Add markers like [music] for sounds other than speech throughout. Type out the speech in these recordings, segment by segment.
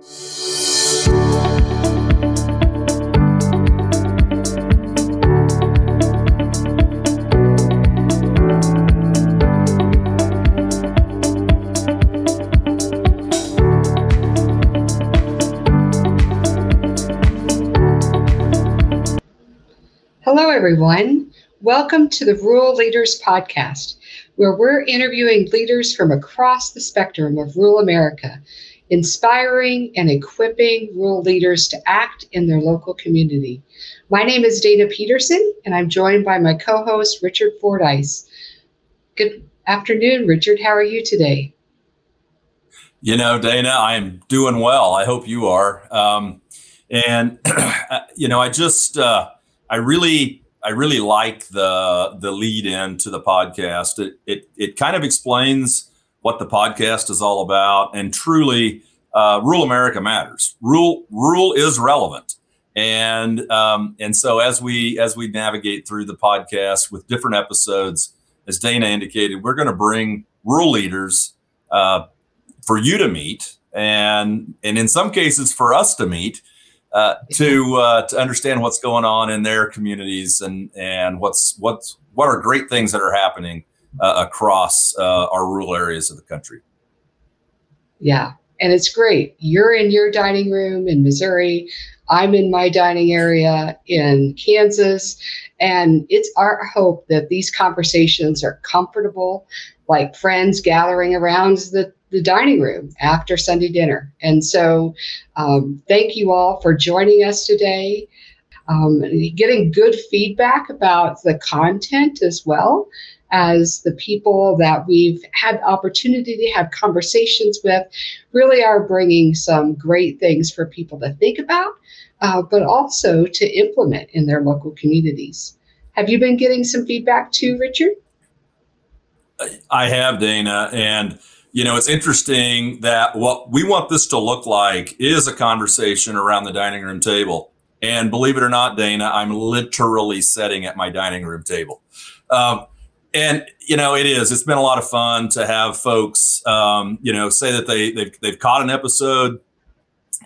Hello, everyone. Welcome to the Rural Leaders Podcast, where we're interviewing leaders from across the spectrum of rural America, inspiring and equipping rural leaders to act in their local community. My name is Dana Peterson, and I'm joined by my co host, Richard Fordyce. Good afternoon, Richard. How are you today? You know, Dana, I am doing well. I hope you are. Um, and, [clears throat] you know, I just, uh, I really I really like the the lead in to the podcast. It it it kind of explains what the podcast is all about, and truly, uh, rural America matters. Rural rural is relevant, and um, and so as we as we navigate through the podcast with different episodes, as Dana indicated, we're going to bring rural leaders uh, for you to meet, and and in some cases for us to meet uh, to uh, to understand what's going on in their communities and and what's what's what are great things that are happening uh, across uh, our rural areas of the country. Yeah, and it's great. You're in your dining room in Missouri. I'm in my dining area in Kansas. And it's our hope that these conversations are comfortable, like friends gathering around the the dining room after Sunday dinner. And so, um, thank you all for joining us today. Um, getting good feedback about the content as well as the people that we've had opportunity to have conversations with really are bringing some great things for people to think about uh, but also to implement in their local communities have you been getting some feedback too richard i have dana and you know, it's interesting that what we want this to look like is a conversation around the dining room table. And believe it or not, Dana, I'm literally sitting at my dining room table. Um, and you know, it is. It's been a lot of fun to have folks, um, you know, say that they they've, they've caught an episode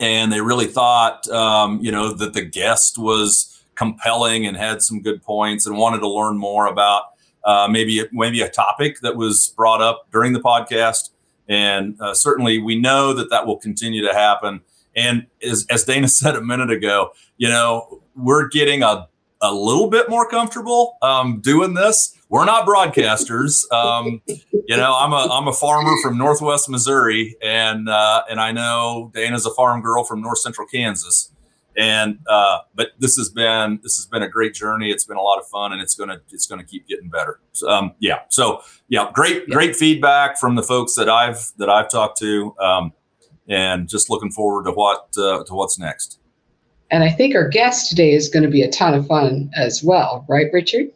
and they really thought, um, you know, that the guest was compelling and had some good points and wanted to learn more about uh, maybe maybe a topic that was brought up during the podcast. And uh, certainly we know that that will continue to happen. And as, as Dana [laughs] said a minute ago, you know, we're getting a, a little bit more comfortable um, doing this. We're not broadcasters. Um, you know, I'm a I'm a farmer from Northwest Missouri, and uh, and I know Dana's a farm girl from North Central Kansas. And uh, but this has been this has been a great journey. It's been a lot of fun and it's gonna it's gonna keep getting better. So, um, yeah. So yeah great great feedback from the folks that i've that i've talked to um, and just looking forward to what uh, to what's next and i think our guest today is going to be a ton of fun as well right richard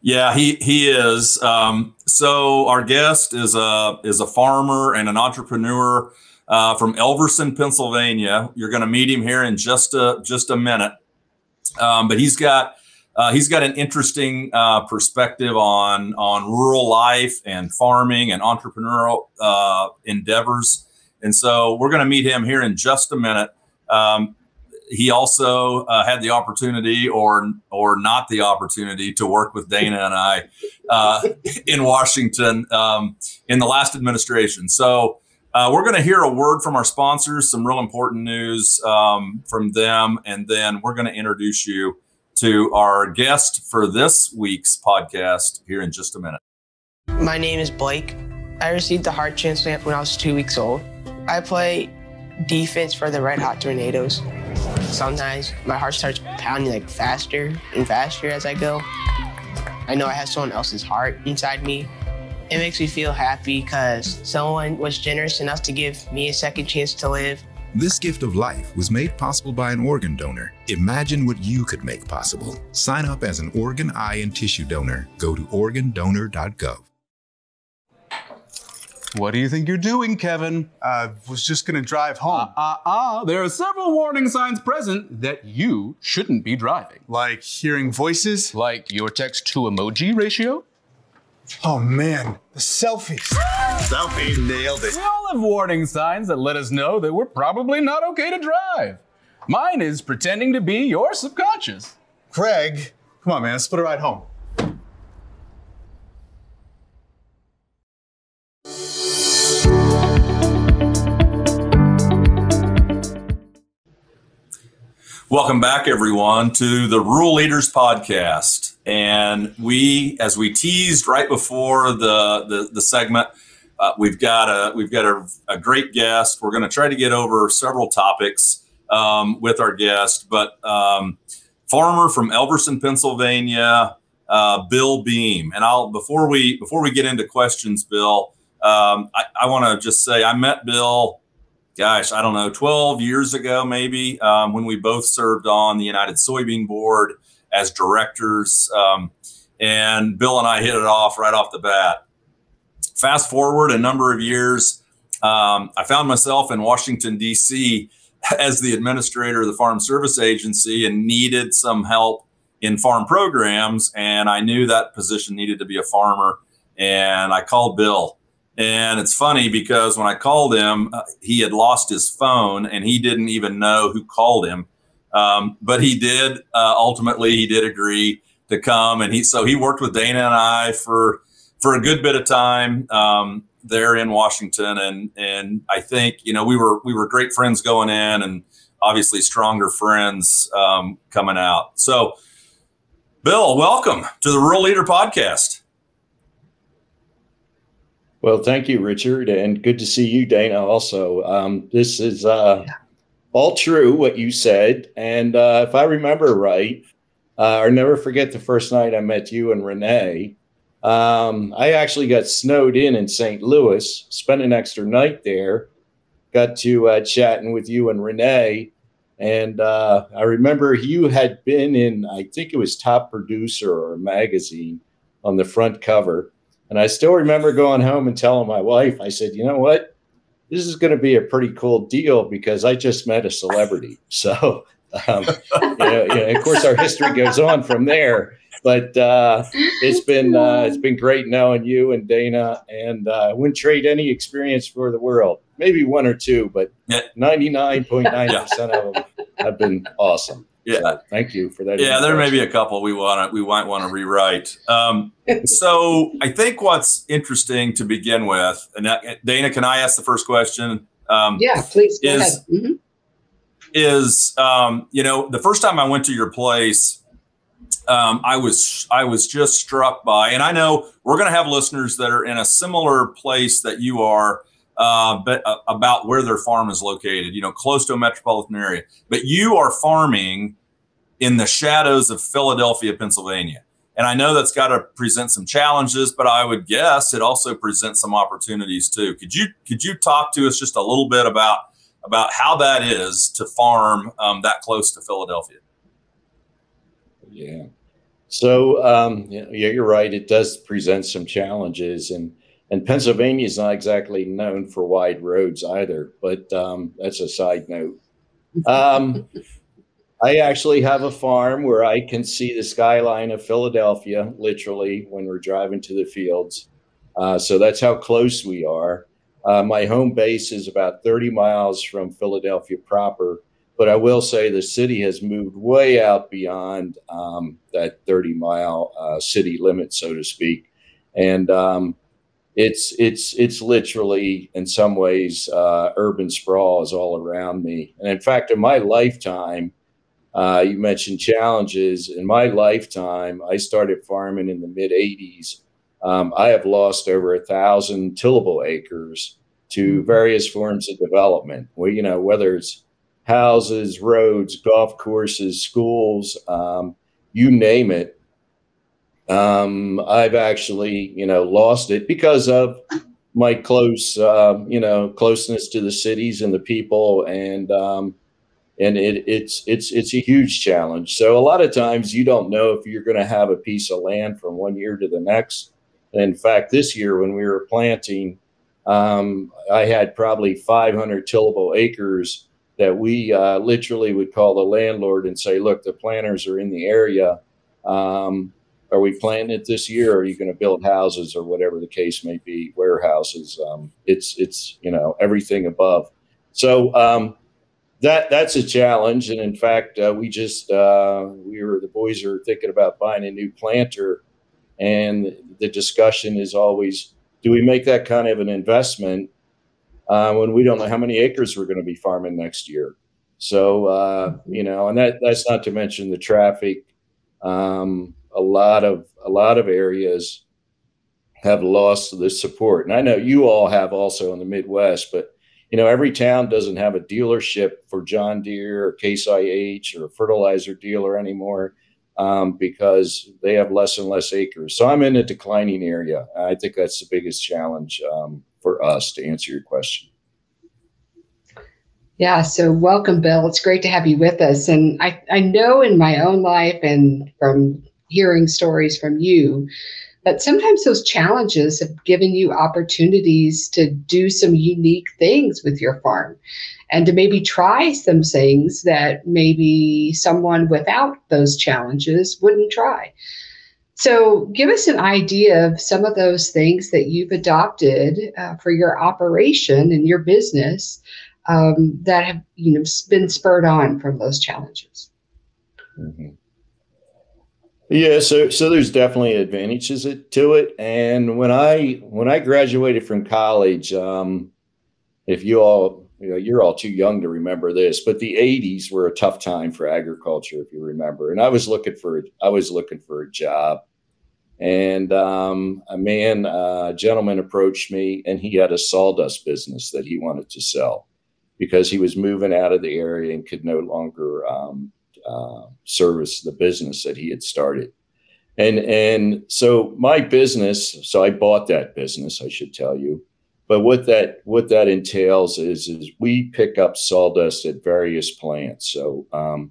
yeah, he he is. Um, so our guest is a is a farmer and an entrepreneur uh, from Elverson, Pennsylvania. You're going to meet him here in just a just a minute, um, but he's got uh, he's got an interesting uh, perspective on on rural life and farming and entrepreneurial uh, endeavors. And so we're going to meet him here in just a minute. Um, he also uh, had the opportunity, or or not the opportunity, to work with Dana and I uh, in Washington um, in the last administration. So uh, we're going to hear a word from our sponsors, some real important news um, from them, and then we're going to introduce you to our guest for this week's podcast here in just a minute. My name is Blake. I received the heart transplant when I was two weeks old. I play defense for the Red Hot Tornadoes. Sometimes my heart starts pounding like faster and faster as I go. I know I have someone else's heart inside me, it makes me feel happy because someone was generous enough to give me a second chance to live. This gift of life was made possible by an organ donor. Imagine what you could make possible. Sign up as an organ, eye, and tissue donor. Go to organdonor.gov. What do you think you're doing, Kevin? I was just going to drive home. Ah, uh, ah, uh, uh, there are several warning signs present that you shouldn't be driving. Like hearing voices? Like your text to emoji ratio? Oh man, the selfies. Selfie nailed it. We all have warning signs that let us know that we're probably not okay to drive. Mine is pretending to be your subconscious. Craig, come on, man, let's put a ride home. Welcome back, everyone, to the Rural Leaders Podcast. And we, as we teased right before the the, the segment, uh, we've got a we've got a, a great guest. We're going to try to get over several topics um, with our guest, but um, farmer from Elverson, Pennsylvania, uh, Bill Beam. And I'll before we before we get into questions, Bill, um, I, I want to just say I met Bill gosh, I don't know, 12 years ago, maybe, um, when we both served on the United Soybean Board as directors. Um, and Bill and I hit it off right off the bat. Fast forward a number of years, um, I found myself in Washington, D.C. [laughs] as the administrator of the Farm Service Agency and needed some help in farm programs. And I knew that position needed to be a farmer. And I called Bill and it's funny because when I called him, uh, he had lost his phone and he didn't even know who called him. Um, but he did uh, ultimately he did agree to come, and he so he worked with Dana and I for for a good bit of time um, there in Washington, and and I think you know we were we were great friends going in, and obviously stronger friends um, coming out. So, Bill, welcome to the Rural Leader Podcast. Well, thank you, Richard, and good to see you, Dana. Also, um, this is uh, all true what you said, and uh, if I remember right, uh, I'll never forget the first night I met you and Renee. Um, I actually got snowed in in St. Louis, spent an extra night there, got to uh, chatting with you and Renee, and uh, I remember you had been in, I think it was Top Producer or a magazine on the front cover and I still remember going home and telling my wife, I said, you know what? This is going to be a pretty cool deal because I just met a celebrity. [laughs] So, um, you, know, you know, of course, our history goes on from there. But uh, it's been uh, it's been great knowing you and Dana, and uh, I wouldn't trade any experience for the world. Maybe one or two, but ninety nine point nine percent of them have been awesome. Yeah, so thank you for that. Yeah, there may be a couple we want to we might want to rewrite. Um, so I think what's interesting to begin with, and Dana, can I ask the first question? Um, yeah, please. Go is mm-hmm. is um, you know the first time I went to your place, um, I was I was just struck by, and I know we're going to have listeners that are in a similar place that you are. Uh, but uh, about where their farm is located, you know, close to a metropolitan area. But you are farming in the shadows of Philadelphia, Pennsylvania. And I know that's got to present some challenges, but I would guess it also presents some opportunities too. Could you could you talk to us just a little bit about about how that is to farm um, that close to Philadelphia? Yeah. So um, yeah, you're right. It does present some challenges, and and Pennsylvania is not exactly known for wide roads either. But um, that's a side note. Um, I actually have a farm where I can see the skyline of Philadelphia, literally, when we're driving to the fields. Uh, so that's how close we are. Uh, my home base is about 30 miles from Philadelphia proper, but I will say the city has moved way out beyond um, that 30 mile uh, city limit, so to speak. And um, it's it's it's literally in some ways uh, urban sprawl is all around me. And in fact, in my lifetime, uh, you mentioned challenges. In my lifetime, I started farming in the mid 80s. Um, I have lost over a thousand tillable acres to mm-hmm. various forms of development. Well, you know, whether it's houses, roads, golf courses, schools, um, you name it. Um, I've actually, you know, lost it because of my close, uh, you know, closeness to the cities and the people, and um, and it, it's it's it's a huge challenge. So a lot of times you don't know if you're going to have a piece of land from one year to the next. In fact, this year when we were planting, um, I had probably 500 tillable acres that we uh, literally would call the landlord and say, "Look, the planters are in the area. Um, are we planting it this year? Or are you going to build houses or whatever the case may be, warehouses? Um, it's it's you know everything above. So um, that that's a challenge. And in fact, uh, we just uh, we were the boys are thinking about buying a new planter, and the discussion is always, do we make that kind of an investment uh, when we don't know how many acres we're going to be farming next year? So uh, you know, and that that's not to mention the traffic. Um, a lot of a lot of areas have lost the support, and I know you all have also in the Midwest, but you know, every town doesn't have a dealership for John Deere or Case IH or a fertilizer dealer anymore um, because they have less and less acres. So I'm in a declining area. I think that's the biggest challenge um, for us to answer your question. Yeah, so welcome, Bill. It's great to have you with us. And I, I know in my own life and from hearing stories from you but sometimes those challenges have given you opportunities to do some unique things with your farm and to maybe try some things that maybe someone without those challenges wouldn't try. So, give us an idea of some of those things that you've adopted uh, for your operation and your business um, that have, you know, been spurred on from those challenges. Mm-hmm. Yeah, so so there's definitely advantages to it. And when I when I graduated from college, um, if you all you know, you're all too young to remember this, but the '80s were a tough time for agriculture, if you remember. And I was looking for I was looking for a job, and um, a man, a gentleman, approached me, and he had a sawdust business that he wanted to sell because he was moving out of the area and could no longer um, uh, service the business that he had started. And and so my business, so I bought that business, I should tell you. But what that what that entails is is we pick up sawdust at various plants. So um,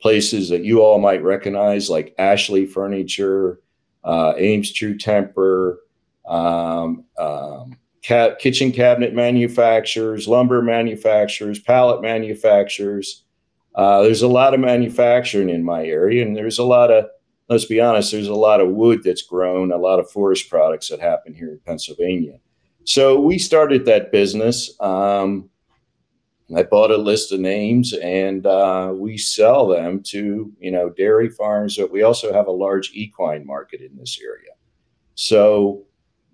places that you all might recognize, like Ashley Furniture, uh, Ames True Temper, um, um, ca- kitchen cabinet manufacturers, lumber manufacturers, pallet manufacturers, uh, there's a lot of manufacturing in my area, and there's a lot of, let's be honest, there's a lot of wood that's grown, a lot of forest products that happen here in Pennsylvania. So we started that business. Um, I bought a list of names, and uh, we sell them to you know dairy farms, but we also have a large equine market in this area. So,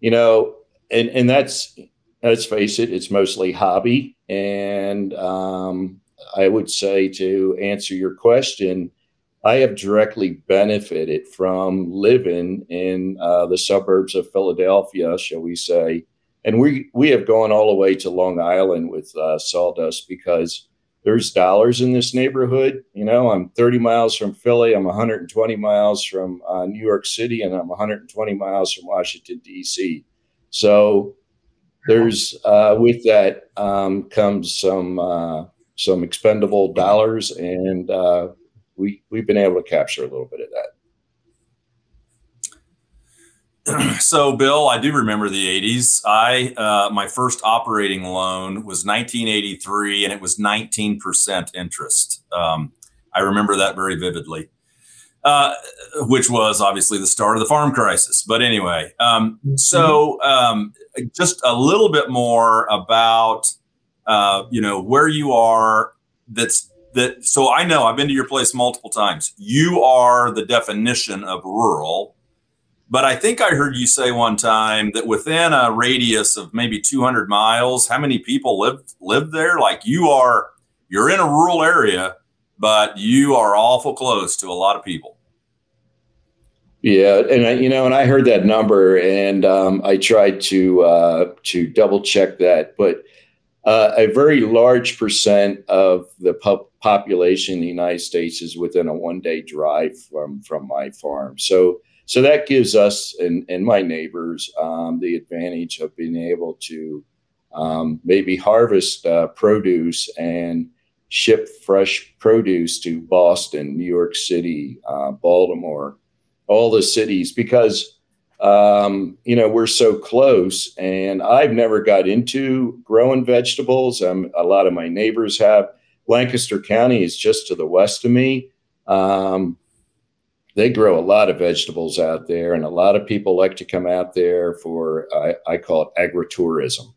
you know, and and that's let's face it, it's mostly hobby, and um, I would say to answer your question, I have directly benefited from living in uh, the suburbs of Philadelphia, shall we say. And we, we have gone all the way to Long Island with uh, sawdust because there's dollars in this neighborhood. You know, I'm 30 miles from Philly, I'm 120 miles from uh, New York City, and I'm 120 miles from Washington, D.C. So there's, uh, with that um, comes some uh, some expendable dollars, and uh, we we've been able to capture a little bit of that. [clears throat] so, Bill, I do remember the '80s. I uh, my first operating loan was 1983, and it was 19 percent interest. Um, I remember that very vividly. Uh, which was obviously the start of the farm crisis. But anyway, um, so um, just a little bit more about uh, you know, where you are. That's that. So I know I've been to your place multiple times. You are the definition of rural. But I think I heard you say one time that within a radius of maybe 200 miles, how many people live live there? Like you are, you're in a rural area, but you are awful close to a lot of people. Yeah, and I, you know, and I heard that number, and um, I tried to uh, to double check that, but uh, a very large percent of the population in the United States is within a one day drive from, from my farm. So, so that gives us and, and my neighbors um, the advantage of being able to um, maybe harvest uh, produce and ship fresh produce to Boston, New York City, uh, Baltimore, all the cities because um, you know, we're so close. And I've never got into growing vegetables. Um, a lot of my neighbors have. Lancaster County is just to the west of me. Um, they grow a lot of vegetables out there, and a lot of people like to come out there for I, I call it agritourism,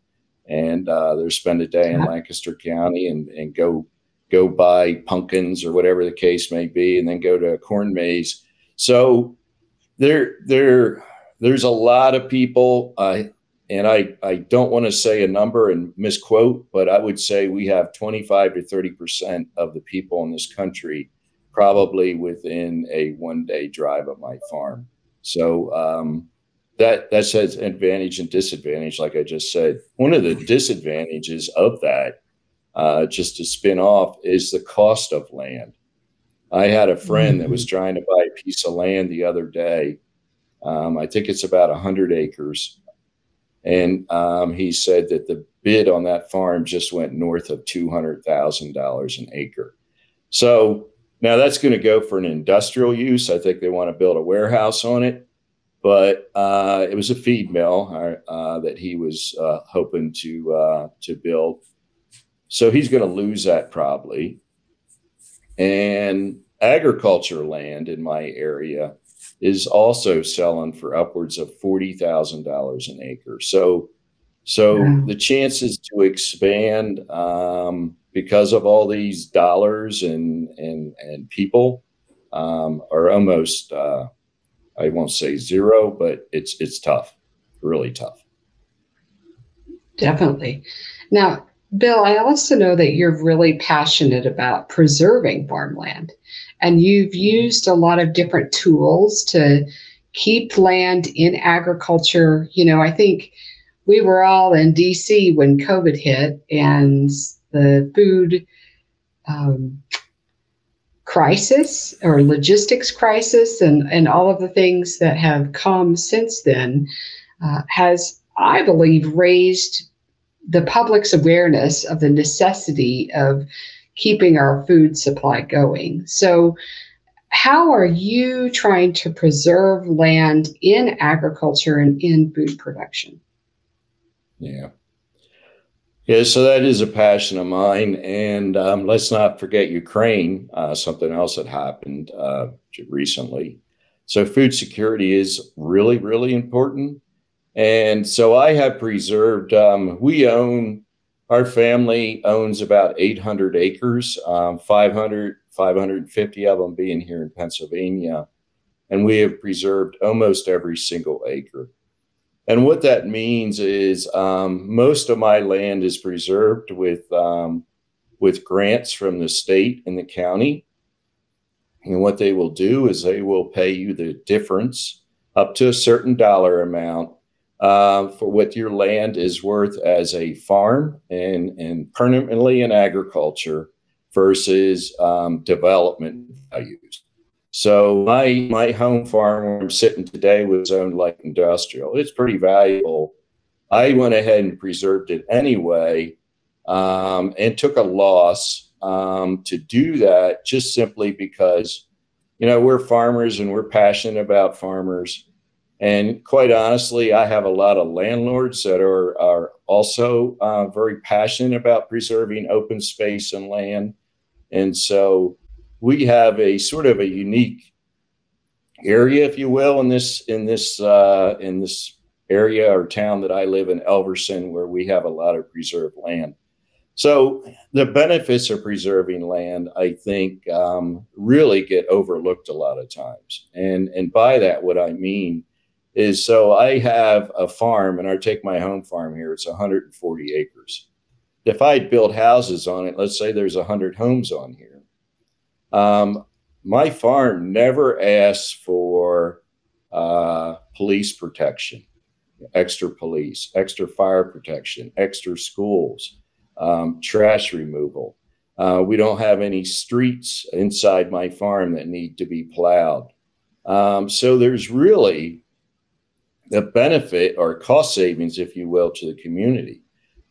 and uh, they spend a day in Lancaster County and and go go buy pumpkins or whatever the case may be, and then go to a corn maze. So there there there's a lot of people. Uh, and I, I don't want to say a number and misquote, but I would say we have 25 to 30% of the people in this country probably within a one day drive of my farm. So um, that that says advantage and disadvantage, like I just said. One of the disadvantages of that, uh, just to spin off, is the cost of land. I had a friend that was trying to buy a piece of land the other day. Um, I think it's about 100 acres. And um, he said that the bid on that farm just went north of $200,000 an acre. So now that's going to go for an industrial use. I think they want to build a warehouse on it, but uh, it was a feed mill uh, uh that he was uh, hoping to uh, to build. So he's going to lose that probably. And agriculture land in my area is also selling for upwards of forty thousand dollars an acre. So, so wow. the chances to expand um, because of all these dollars and and and people um, are almost uh, I won't say zero, but it's it's tough, really tough. Definitely. Now, Bill, I also know that you're really passionate about preserving farmland, and you've used a lot of different tools to keep land in agriculture. You know, I think we were all in DC when COVID hit, and the food um, crisis or logistics crisis and, and all of the things that have come since then uh, has, I believe, raised the public's awareness of the necessity of keeping our food supply going. So, how are you trying to preserve land in agriculture and in food production? Yeah. Yeah, so that is a passion of mine. And um, let's not forget Ukraine, uh, something else that happened uh, recently. So, food security is really, really important. And so, I have preserved, um, we own, our family owns about 800 acres, um, 500, 550 of them being here in Pennsylvania. And we have preserved almost every single acre. And what that means is um, most of my land is preserved with um, with grants from the state and the county. And what they will do is they will pay you the difference up to a certain dollar amount uh, for what your land is worth as a farm and, and permanently in agriculture versus um, development values. So my my home farm where I'm sitting today was owned like industrial. It's pretty valuable. I went ahead and preserved it anyway, um, and took a loss um, to do that just simply because, you know, we're farmers and we're passionate about farmers. And quite honestly, I have a lot of landlords that are are also uh, very passionate about preserving open space and land, and so we have a sort of a unique area, if you will, in this in this uh, in this area or town that I live in, Elverson, where we have a lot of preserved land. So the benefits of preserving land, I think, um, really get overlooked a lot of times. And and by that, what I mean is, so I have a farm, and I take my home farm here. It's 140 acres. If I build houses on it, let's say there's 100 homes on here um, my farm never asks for uh, police protection, extra police, extra fire protection, extra schools, um, trash removal. Uh, we don't have any streets inside my farm that need to be plowed. Um, so there's really a benefit or cost savings, if you will, to the community.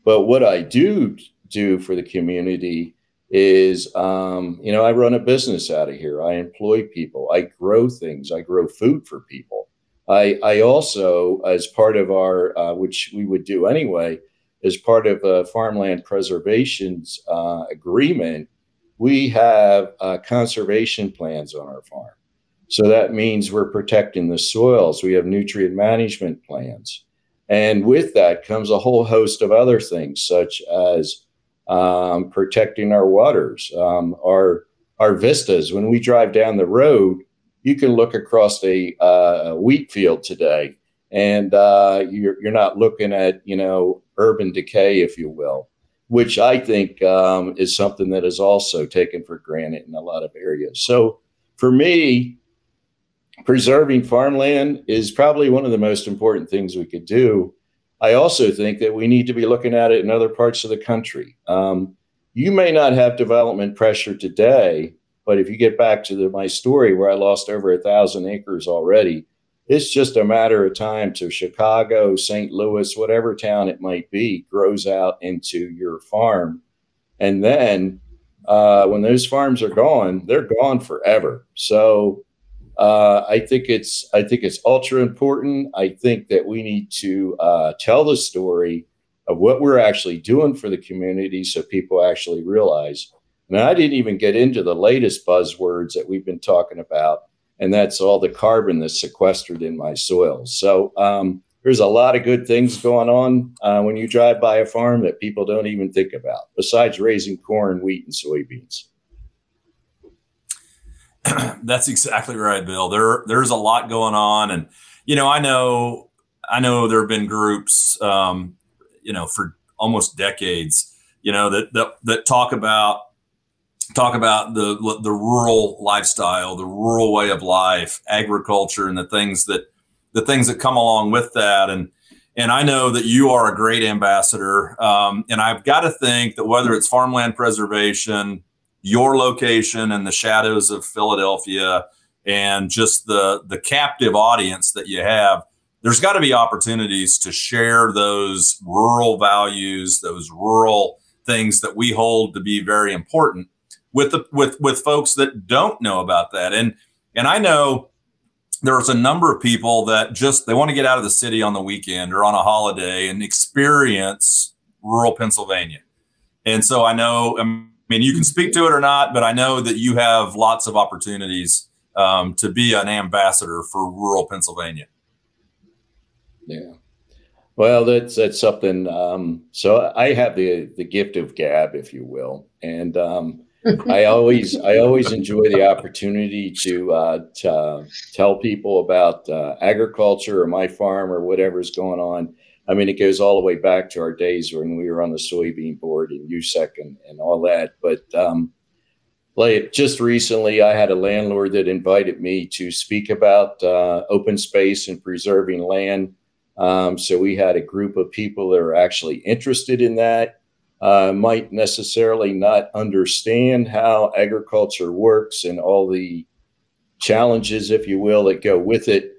But what I do do for the community is um, you know i run a business out of here. I employ people. I grow things. I grow food for people. I i also as part of our uh, which we would do anyway as part of a farmland preservation's uh, agreement we have uh, conservation plans on our farm So that means we're protecting the soils. We have nutrient management plans. And with that comes a whole host of other things, such as um, protecting our waters, um, our, our vistas. When we drive down the road, you can look across a, uh, wheat field today and uh, you're, you're not looking at, you know, urban decay, if you will which I think um, is something that is also taken for granted in a lot of areas. So for me, preserving farmland is probably one of the most important things we could do. I also think that we need to be looking at it in other parts of the country. Um, you may not have development pressure today, but if you get back to the, my story where I lost over a thousand acres already, it's just a matter of time to Chicago, St. Louis, whatever town it might be, grows out into your farm. And then uh, when those farms are gone, they're gone forever. So uh, I think it's I think it's ultra important. I think that we need to uh, tell the story of what we're actually doing for the community, so people actually realize. And I didn't even get into the latest buzzwords that we've been talking about and that's all the carbon that's sequestered in my soil. So um, there's a lot of good things going on uh, when you drive by a farm that people don't even think about, besides raising corn, wheat, and soybeans. [clears throat] that's exactly right, Bill. There, there's a lot going on, and you know, I know, I know there have been groups, um, you know, for almost decades, you know, that that that talk about talk about the the rural lifestyle, the rural way of life, agriculture, and the things that the things that come along with that. And and I know that you are a great ambassador. Um, and I've got to think that whether it's farmland preservation, your location and the shadows of Philadelphia, and just the the captive audience that you have, there's got to be opportunities to share those rural values, those rural things that we hold to be very important with the with with folks that don't know about that. And and I know there's a number of people that just they want to get out of the city on the weekend or on a holiday and experience rural Pennsylvania. And so I know, I mean, you can speak to it or not, but I know that you have lots of opportunities um, to be an ambassador for rural Pennsylvania. Yeah. Well, that's that's something. Um, so I have the the gift of gab, if you will, and um, I always I always enjoy the opportunity to, uh, to tell people about uh, agriculture or my farm or whatever's going on. I mean, it goes all the way back to our days when we were on the soybean board and USSEC and, and all that. But um, like just recently, I had a landlord that invited me to speak about uh, open space and preserving land. Um, so we had a group of people that are actually interested in that uh, might necessarily not understand how agriculture works and all the challenges, if you will, that go with it.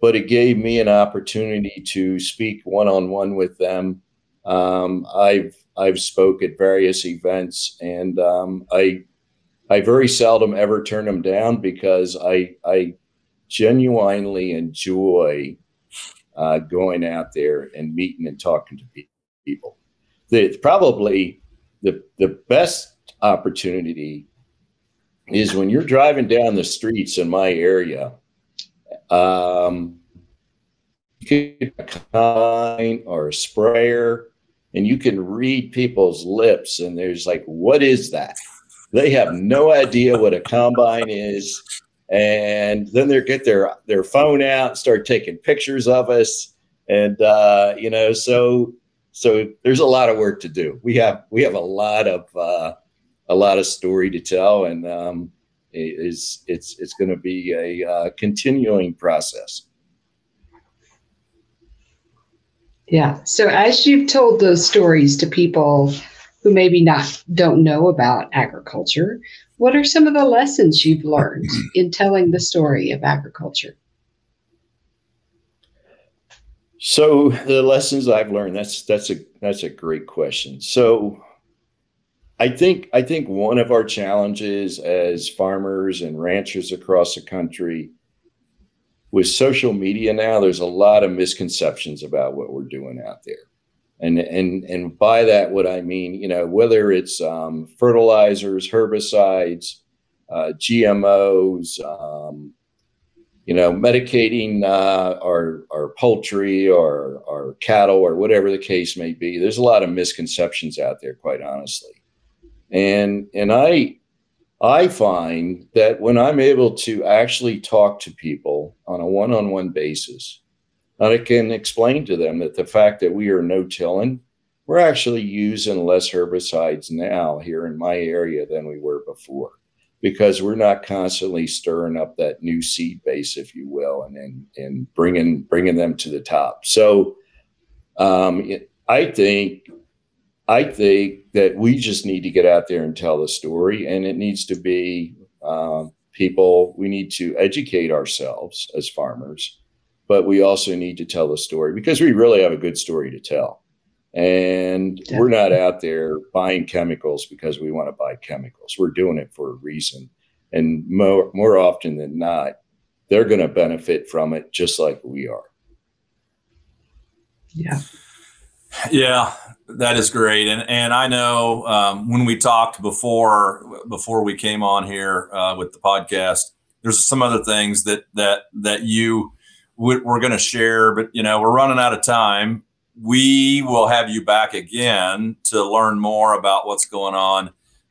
But it gave me an opportunity to speak one on one with them. Um, I've I've spoke at various events, and um, I I very seldom ever turn them down because I I genuinely enjoy uh, going out there and meeting and talking to people the probably the the best opportunity is when you're driving down the streets in my area. Um, a combine or a sprayer, and you can read people's lips, and there's like, what is that? They have no idea what a combine is, and then they get their their phone out, start taking pictures of us, and uh, you know, so so there's a lot of work to do. We have we have a lot of uh, a lot of story to tell, and um, is it's it's going to be a uh, continuing process. Yeah. So as you've told those stories to people who maybe not don't know about agriculture, what are some of the lessons you've learned [clears throat] in telling the story of agriculture? So the lessons I've learned that's that's a that's a great question. So I think I think one of our challenges as farmers and ranchers across the country with social media now there's a lot of misconceptions about what we're doing out there. And and and by that what I mean, you know, whether it's um, fertilizers, herbicides, uh, GMOs, um, you know, medicating uh, our our poultry or our cattle or whatever the case may be. There's a lot of misconceptions out there, quite honestly, and and I I find that when I'm able to actually talk to people on a one-on-one basis, I can explain to them that the fact that we are no-tilling, we're actually using less herbicides now here in my area than we were before because we're not constantly stirring up that new seed base, if you will, and and, and bringing bringing them to the top. So, um, I think I think that we just need to get out there and tell the story, and it needs to be um, people. We need to educate ourselves as farmers, but we also need to tell the story because we really have a good story to tell. And Definitely. we're not out there buying chemicals because we want to buy chemicals. We're doing it for a reason. And more, more often than not, they're going to benefit from it just like we are. Yeah. Yeah, that is great. And and I know um, when we talked before before we came on here uh, with the podcast, there's some other things that that that you w- we're going to share, but you know we're running out of time we will have you back again to learn more about what's going on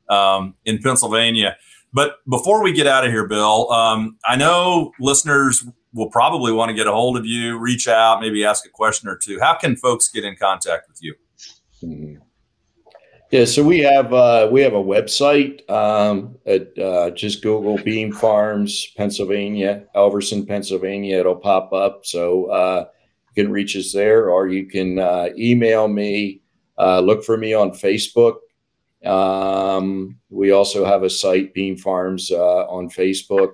um, in Pennsylvania. But before we get out of here, Bill, um, I know listeners will probably want to get a hold of you, reach out, maybe ask a question or two. How can folks get in contact with you? Mm-hmm. Yeah, so we have uh, we have a website um, at uh, just Google Beam Farms, Pennsylvania, Elverson, Pennsylvania. It'll pop up. So uh, you can reach us there, or you can uh, email me. Uh, look for me on Facebook. Um, we also have a site, Beam Farms, uh, on Facebook,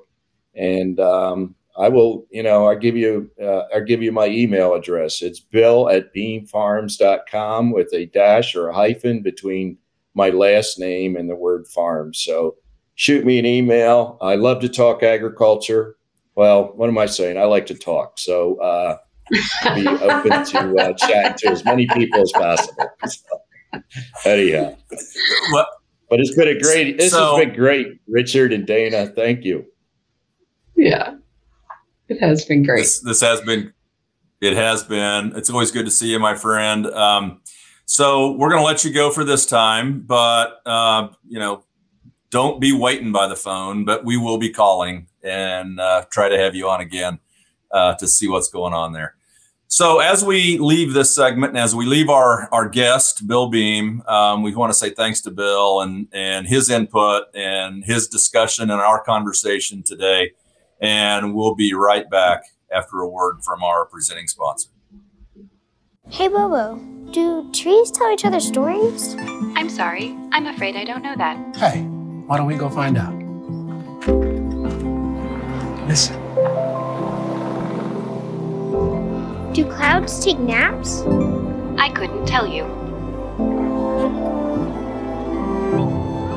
and um, I will, you know, I give you, uh, I give you my email address. It's bill at beamfarms.com with a dash or a hyphen between my last name and the word farm. So shoot me an email. I love to talk agriculture. Well, what am I saying? I like to talk. So uh, be open to uh, chat to as many people as possible. So, [laughs] anyhow, what? But it's been a great. This so, has been great, Richard and Dana. Thank you. Yeah, it has been great. This, this has been. It has been. It's always good to see you, my friend. Um, so we're going to let you go for this time, but uh, you know, don't be waiting by the phone. But we will be calling and uh, try to have you on again uh, to see what's going on there. So as we leave this segment and as we leave our our guest Bill Beam, um, we want to say thanks to Bill and and his input and his discussion and our conversation today. And we'll be right back after a word from our presenting sponsor. Hey Bobo, do trees tell each other stories? I'm sorry, I'm afraid I don't know that. Hey, why don't we go find out? Listen. Do clouds take naps? I couldn't tell you.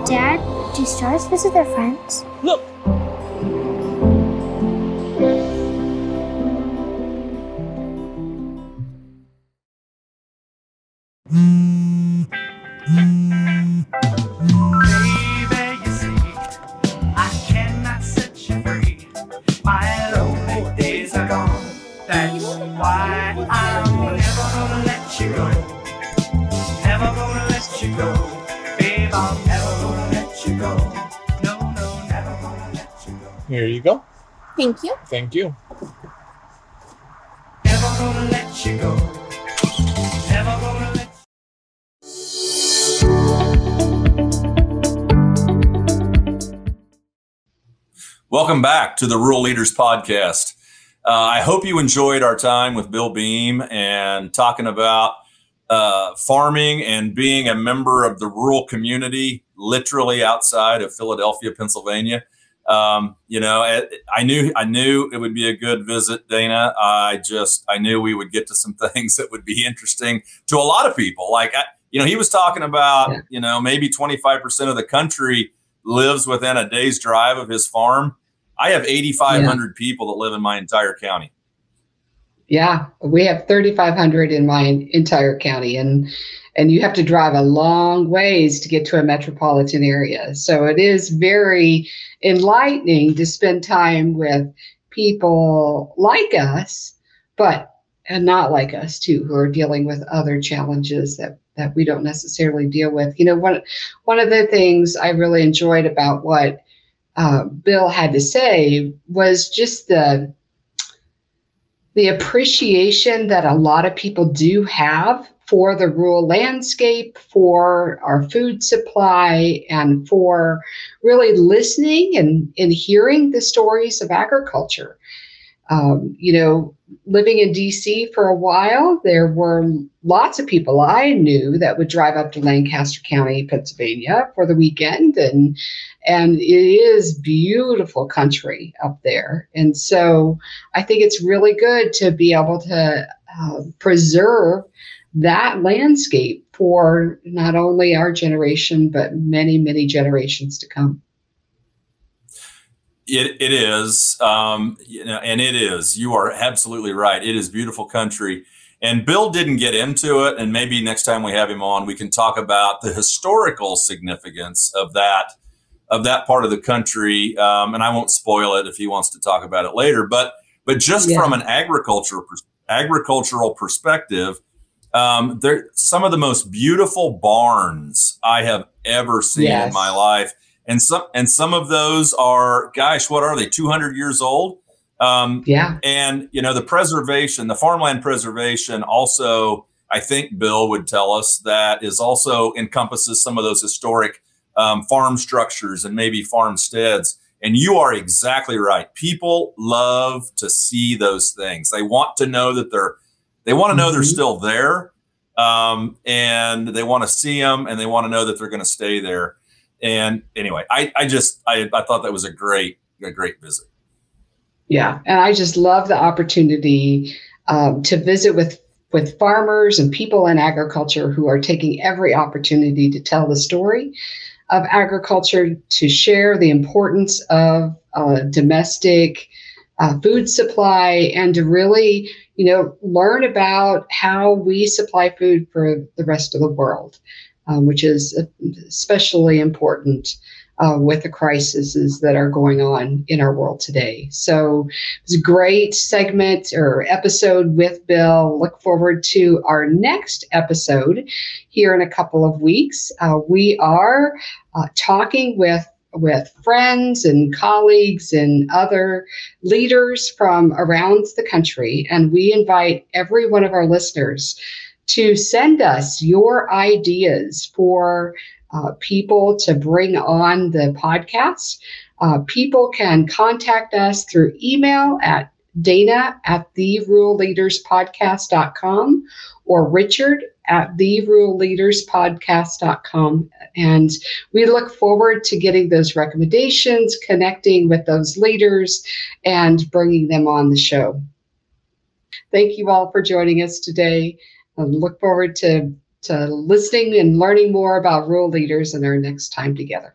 Dad, do stars visit their friends? Look! Thank you. Thank you. Welcome back to the Rural Leaders Podcast. Uh, I hope you enjoyed our time with Bill Beam and talking about uh, farming and being a member of the rural community, literally outside of Philadelphia, Pennsylvania. Um, you know, I knew I knew it would be a good visit, Dana. I just I knew we would get to some [laughs] things that would be interesting to a lot of people. Like, I, you know, he was talking about, yeah. you know, maybe 25% of the country lives within a day's drive of his farm. I have 8,500 yeah. people that live in my entire county. Yeah, we have 3,500 in my entire county, and and you have to drive a long ways to get to a metropolitan area. So it is very enlightening to spend time with people like us, but and not like us too, who are dealing with other challenges that that we don't necessarily deal with. You know, one one of the things I really enjoyed about what uh, Bill had to say was just the the appreciation that a lot of people do have for the rural landscape, for our food supply, and for really listening and, and hearing the stories of agriculture. Um, you know, living in DC for a while, there were lots of people I knew that would drive up to Lancaster County, Pennsylvania for the weekend and and it is beautiful country up there. And so I think it's really good to be able to uh, preserve that landscape for not only our generation but many many generations to come. It, it is, um, you know, and it is. You are absolutely right. It is beautiful country. And Bill didn't get into it. And maybe next time we have him on, we can talk about the historical significance of that of that part of the country. Um, and I won't spoil it if he wants to talk about it later. But but just yeah. from an agriculture agricultural perspective, um, there some of the most beautiful barns I have ever seen yes. in my life and some and some of those are gosh what are they? 200 years old? Um, yeah. and you know the preservation the farmland preservation also i think bill would tell us that is also encompasses some of those historic um, farm structures and maybe farmsteads. And you are exactly right. People love to see those things. They want to know that they're they want to know mm-hmm. they're still there um, and they want to see them and they want to know that they're going to stay there and anyway, I, I just I, I thought that was a great a great visit. Yeah, and I just love the opportunity um, to visit with with farmers and people in agriculture who are taking every opportunity to tell the story of agriculture, to share the importance of uh, domestic uh, food supply, and to really, you know, learn about how we supply food for the rest of the world um, which is especially important uh, with the crises that are going on in our world today. So it's a great segment or episode with Bill. Look forward to our next episode here in a couple of weeks. Uh, we are uh, talking with with friends and colleagues and other leaders from around the country. And we invite every one of our listeners to send us your ideas for uh, people to bring on the podcast. Uh, people can contact us through email at dana at the rural leaders podcast.com or richard at the rural leaders podcast.com and we look forward to getting those recommendations connecting with those leaders and bringing them on the show. Thank you all for joining us today I look forward to, to listening and learning more about rural leaders in our next time together.